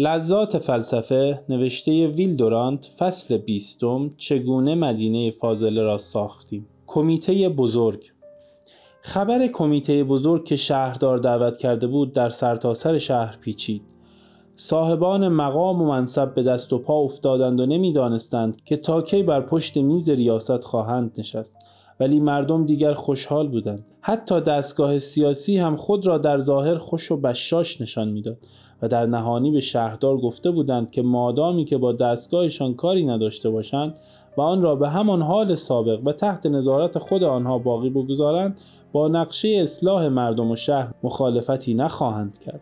لذات فلسفه نوشته ویل دورانت فصل بیستم چگونه مدینه فاضله را ساختیم؟ کمیته بزرگ. خبر کمیته بزرگ که شهردار دعوت کرده بود در سرتاسر سر شهر پیچید. صاحبان مقام و منصب به دست و پا افتادند و نمی‌دانستند که تا کی بر پشت میز ریاست خواهند نشست. ولی مردم دیگر خوشحال بودند. حتی دستگاه سیاسی هم خود را در ظاهر خوش و بشاش نشان می‌داد و در نهانی به شهردار گفته بودند که مادامی که با دستگاهشان کاری نداشته باشند و آن را به همان حال سابق و تحت نظارت خود آنها باقی بگذارند با نقشه اصلاح مردم و شهر مخالفتی نخواهند کرد.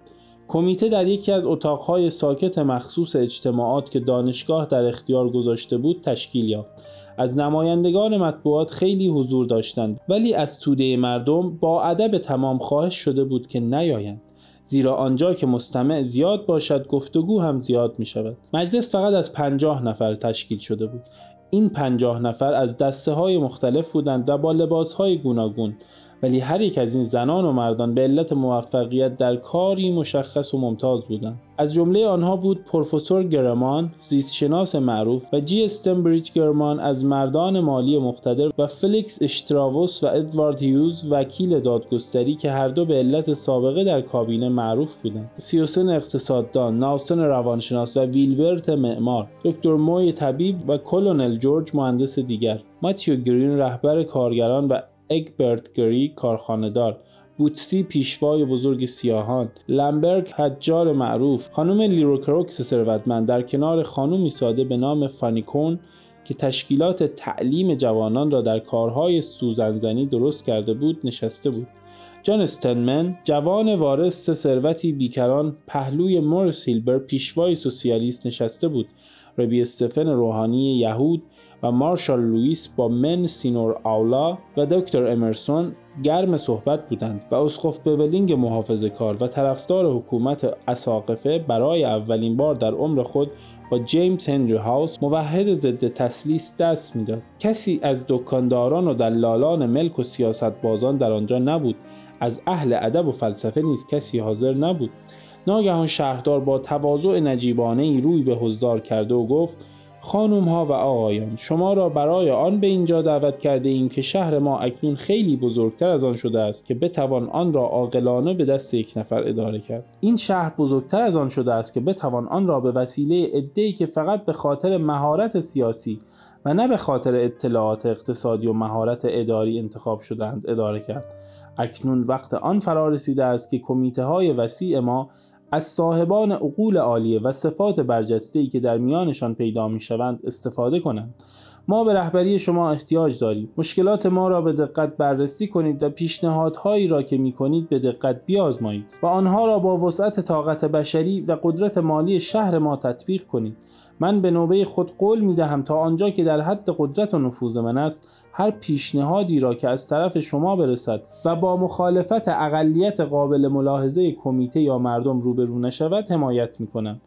کمیته در یکی از اتاقهای ساکت مخصوص اجتماعات که دانشگاه در اختیار گذاشته بود تشکیل یافت. از نمایندگان مطبوعات خیلی حضور داشتند ولی از توده مردم با ادب تمام خواهش شده بود که نیایند. زیرا آنجا که مستمع زیاد باشد گفتگو هم زیاد می شود مجلس فقط از پنجاه نفر تشکیل شده بود. این پنجاه نفر از دسته های مختلف بودند و با لباس های گوناگون. ولی هر یک از این زنان و مردان به علت موفقیت در کاری مشخص و ممتاز بودند. از جمله آنها بود پروفسور گرمان زیستشناس معروف و جی استنبریج گرمان از مردان مالی مقتدر و فلیکس اشتراوس و ادوارد هیوز وکیل دادگستری که هر دو به علت سابقه در کابینه معروف بودند. سیوسن اقتصاددان ناوسن روانشناس و ویلورت معمار دکتر موی طبیب و کلونل جورج مهندس دیگر. ماتیو گرین رهبر کارگران و اگبرت گری کارخانهدار بوتسی پیشوای بزرگ سیاهان لمبرگ حجار معروف خانم لیروکروکس ثروتمند در کنار خانومی ساده به نام فانیکون که تشکیلات تعلیم جوانان را در کارهای سوزنزنی درست کرده بود نشسته بود. جان استنمن جوان وارث ثروتی بیکران پهلوی مورس هیلبر پیشوای سوسیالیست نشسته بود. ربی استفن روحانی یهود مارشال لوئیس با من سینور آولا و دکتر امرسون گرم صحبت بودند و اسقف بولینگ محافظ کار و طرفدار حکومت اساقفه برای اولین بار در عمر خود با جیمز هنری هاوس موحد ضد تثلیث دست می‌داد. کسی از دکانداران و دلالان ملک و سیاست بازان در آنجا نبود. از اهل ادب و فلسفه نیز کسی حاضر نبود. ناگهان شهردار با تواضع نجیبانه ای روی به حضار کرده و گفت خانم ها و آقایان شما را برای آن به اینجا دعوت کرده ایم که شهر ما اکنون خیلی بزرگتر از آن شده است که بتوان آن را عاقلانه به دست یک نفر اداره کرد. این شهر بزرگتر از آن شده است که بتوان آن را به وسیله عده‌ای که فقط به خاطر مهارت سیاسی و نه به خاطر اطلاعات اقتصادی و مهارت اداری انتخاب شدند اداره کرد. اکنون وقت آن فرا رسیده است که کمیته های وسیع ما از صاحبان عقول عالیه و صفات برجسته که در میانشان پیدا می شوند استفاده کنند. ما به رهبری شما احتیاج داریم. مشکلات ما را به دقت بررسی کنید و پیشنهادهایی را که می کنید به دقت بیازمایید و آنها را با وسعت طاقت بشری و قدرت مالی شهر ما تطبیق کنید. من به نوبه خود قول می دهم تا آنجا که در حد قدرت و نفوذ من است هر پیشنهادی را که از طرف شما برسد و با مخالفت اقلیت قابل ملاحظه کمیته یا مردم روبرو نشود حمایت می کنم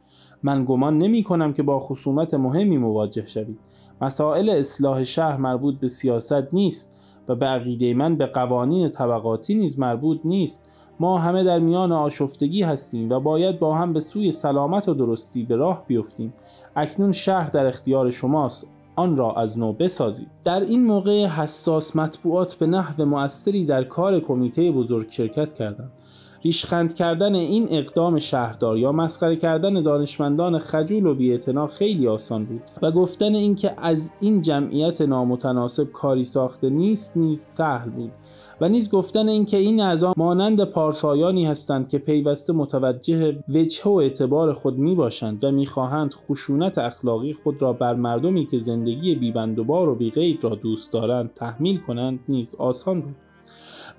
من گمان نمی کنم که با خصومت مهمی مواجه شوید. مسائل اصلاح شهر مربوط به سیاست نیست و به عقیده من به قوانین طبقاتی نیز مربوط نیست. ما همه در میان آشفتگی هستیم و باید با هم به سوی سلامت و درستی به راه بیفتیم. اکنون شهر در اختیار شماست. آن را از نو بسازید. در این موقع حساس مطبوعات به نحو مؤثری در کار کمیته بزرگ شرکت کردند. ریشخند کردن این اقدام شهردار یا مسخره کردن دانشمندان خجول و بیاعتنا خیلی آسان بود و گفتن اینکه از این جمعیت نامتناسب کاری ساخته نیست نیز سهل بود و نیز گفتن اینکه این اعضا مانند پارسایانی هستند که پیوسته متوجه وجه و اعتبار خود می باشند و می‌خواهند خشونت اخلاقی خود را بر مردمی که زندگی بیبندوبار و بیغیر را دوست دارند تحمیل کنند نیز آسان بود.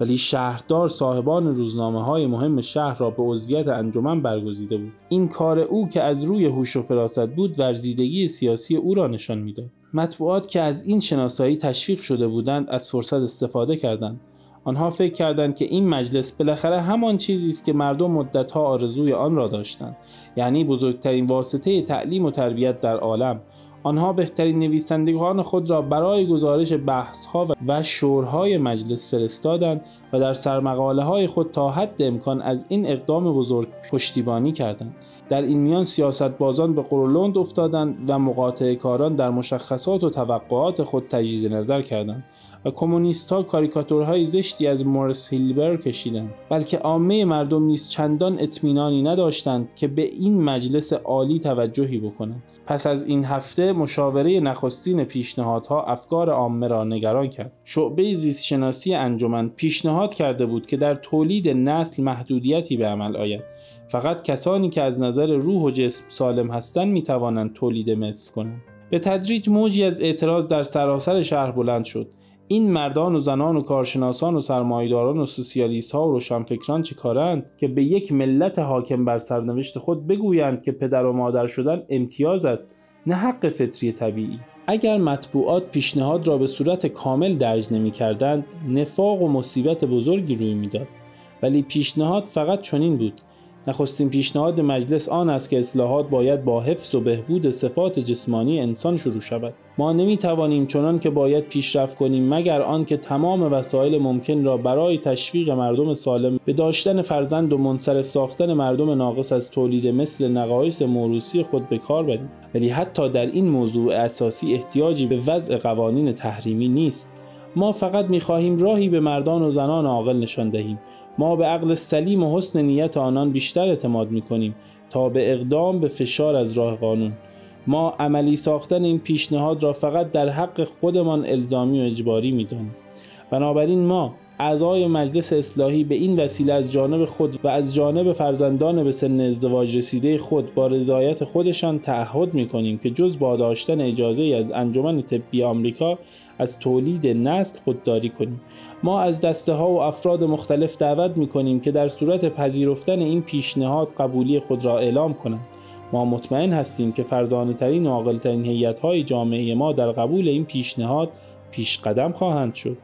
ولی شهردار صاحبان روزنامه های مهم شهر را به عضویت انجمن برگزیده بود. این کار او که از روی هوش و فراست بود ورزیدگی سیاسی او را نشان می‌داد. مطبوعات که از این شناسایی تشویق شده بودند از فرصت استفاده کردند. آنها فکر کردند که این مجلس بالاخره همان چیزی است که مردم مدتها آرزوی آن را داشتند. یعنی بزرگترین واسطه تعلیم و تربیت در عالم. آنها بهترین نویسندگان خود را برای گزارش بحثها و شورهای مجلس فرستادند و در سرمقاله های خود تا حد امکان از این اقدام بزرگ پشتیبانی کردند. در این میان سیاستبازان به قرولند افتادند و مقاطع کاران در مشخصات و توقعات خود تجدید نظر کردند. و کمونیست ها کاریکاتورهای زشتی از مورس هیلبر کشیدند بلکه عامه مردم نیز چندان اطمینانی نداشتند که به این مجلس عالی توجهی بکنند. پس از این هفته مشاوره نخستین پیشنهادها افکار عامه را نگران کرد. شعبه زیستشناسی انجمن پیشنهاد کرده بود که در تولید نسل محدودیتی به عمل آید. فقط کسانی که از نظر روح و جسم سالم هستند می توانند تولید مثل کنند. به تدریج موجی از اعتراض در سراسر شهر بلند شد. این مردان و زنان و کارشناسان و سرمایداران و سوسیالیست ها و روشنفکران چه کارند؟ که به یک ملت حاکم بر سرنوشت خود بگویند که پدر و مادر شدن امتیاز است نه حق فطری طبیعی. اگر مطبوعات پیشنهاد را به صورت کامل درج نمی کردند نفاق و مصیبت بزرگی روی می‌داد. ولی پیشنهاد فقط چنین بود نخستین پیشنهاد مجلس آن است که اصلاحات باید با حفظ و بهبود صفات جسمانی انسان شروع شود. ما نمی توانیم چنان که باید پیشرفت کنیم مگر آنکه تمام وسایل ممکن را برای تشویق مردم سالم به داشتن فرزند و منصرف ساختن مردم ناقص از تولید مثل نقایص موروسی خود به کار بریم. ولی حتی در این موضوع اساسی احتیاجی به وضع قوانین تحریمی نیست. ما فقط می خواهیم راهی به مردان و زنان عاقل نشان دهیم. ما به عقل سلیم و حسن نیت آنان بیشتر اعتماد می کنیم تا به اقدام به فشار از راه قانون ما عملی ساختن این پیشنهاد را فقط در حق خودمان الزامی و اجباری می دانیم. بنابراین ما اعضای مجلس اصلاحی به این وسیله از جانب خود و از جانب فرزندان به سن ازدواج رسیده خود با رضایت خودشان تعهد می کنیم که جز با داشتن اجازه از انجمن طبی آمریکا از تولید نسل خودداری کنیم. ما از دسته ها و افراد مختلف دعوت می کنیم که در صورت پذیرفتن این پیشنهاد قبولی خود را اعلام کنند. ما مطمئن هستیم که فرزانه ترین و عاقل ترین هیئت های جامعه ما در قبول این پیشنهاد پیش قدم خواهند شد.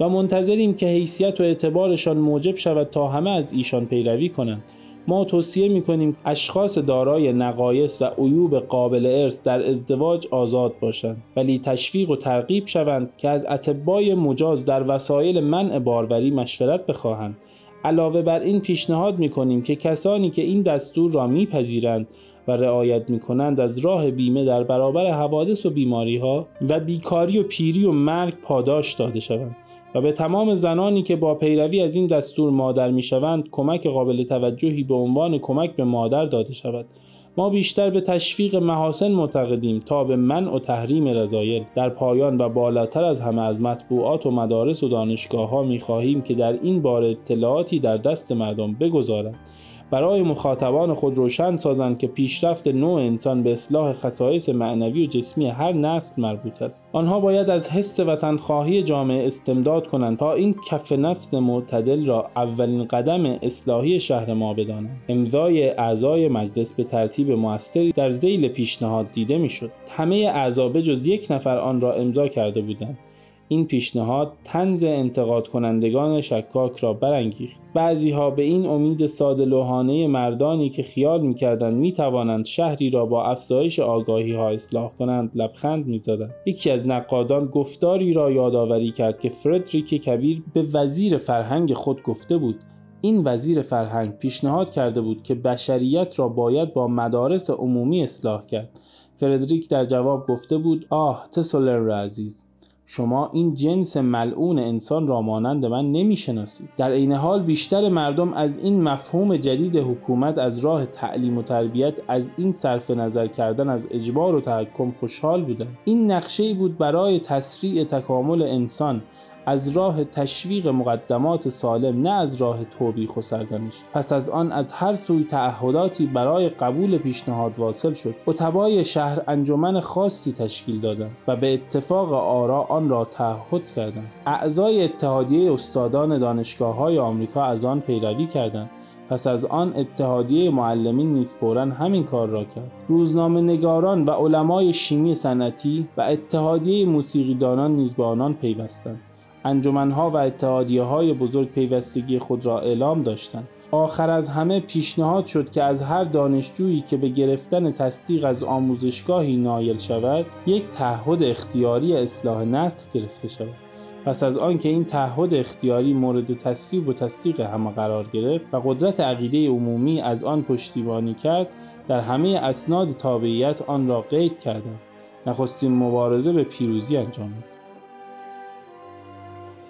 و منتظریم که حیثیت و اعتبارشان موجب شود تا همه از ایشان پیروی کنند. ما توصیه می کنیم اشخاص دارای نقایص و عیوب قابل ارث در ازدواج آزاد باشند. ولی تشویق و ترغیب شوند که از اتبای مجاز در وسایل منع باروری مشورت بخواهند. علاوه بر این پیشنهاد می کنیم که کسانی که این دستور را میپذیرند و رعایت می کنند از راه بیمه در برابر حوادث و بیماری ها و بیکاری و پیری و مرگ پاداش داده شوند. و به تمام زنانی که با پیروی از این دستور مادر می شوند کمک قابل توجهی به عنوان کمک به مادر داده شود. ما بیشتر به تشویق محاسن معتقدیم تا به منع و تحریم رضایل. در پایان و بالاتر از همه از مطبوعات و مدارس و دانشگاه ها می خواهیم که در این بار اطلاعاتی در دست مردم بگذارند. برای مخاطبان خود روشن سازند که پیشرفت نوع انسان به اصلاح خصایص معنوی و جسمی هر نسل مربوط است. آنها باید از حس وطنخواهی جامعه استمداد کنند تا این کف نفس معتدل را اولین قدم اصلاحی شهر ما بدانند. امضای اعضای مجلس به ترتیب موثری در زیل پیشنهاد دیده می‌شد. همه اعضا جز یک نفر آن را امضا کرده بودند. این پیشنهاد تنز انتقاد کنندگان شکاک را برانگیخت. بعضی ها به این امید ساده لوحانه مردانی که خیال می‌کردند می‌توانند شهری را با افزایش آگاهی ها اصلاح کنند لبخند می‌زدند. یکی از نقادان گفتاری را یادآوری کرد که فردریک کبیر به وزیر فرهنگ خود گفته بود. این وزیر فرهنگ پیشنهاد کرده بود که بشریت را باید با مدارس عمومی اصلاح کرد. فردریک در جواب گفته بود آه تسولر عزیز. شما این جنس ملعون انسان را مانند من نمی‌شناسید. در عین حال بیشتر مردم از این مفهوم جدید حکومت از راه تعلیم و تربیت از این صرف نظر کردن از اجبار و تحکم خوشحال بودند. این نقشه بود برای تسریع تکامل انسان از راه تشویق مقدمات سالم نه از راه توبیخ و سرزنش. پس از آن از هر سوی تعهداتی برای قبول پیشنهاد واصل شد. اتبای شهر انجمن خاصی تشکیل دادند و به اتفاق آرا آن را تعهد کردند. اعضای اتحادیه استادان دانشگاه های آمریکا از آن پیروی کردند. پس از آن اتحادیه معلمین نیز فورا همین کار را کرد. روزنامه نگاران و علمای شیمی صنعتی و اتحادیه موسیقیدانان نیز به آنان پیوستند. انجمنها و اتحادیه های بزرگ پیوستگی خود را اعلام داشتند. آخر از همه پیشنهاد شد که از هر دانشجویی که به گرفتن تصدیق از آموزشگاهی نایل شود یک تعهد اختیاری اصلاح نسل گرفته شود. پس از آنکه این تعهد اختیاری مورد تصویب و تصدیق همه قرار گرفت و قدرت عقیده عمومی از آن پشتیبانی کرد در همه اسناد تابعیت آن را قید کردند. نخستین مبارزه به پیروزی انجامید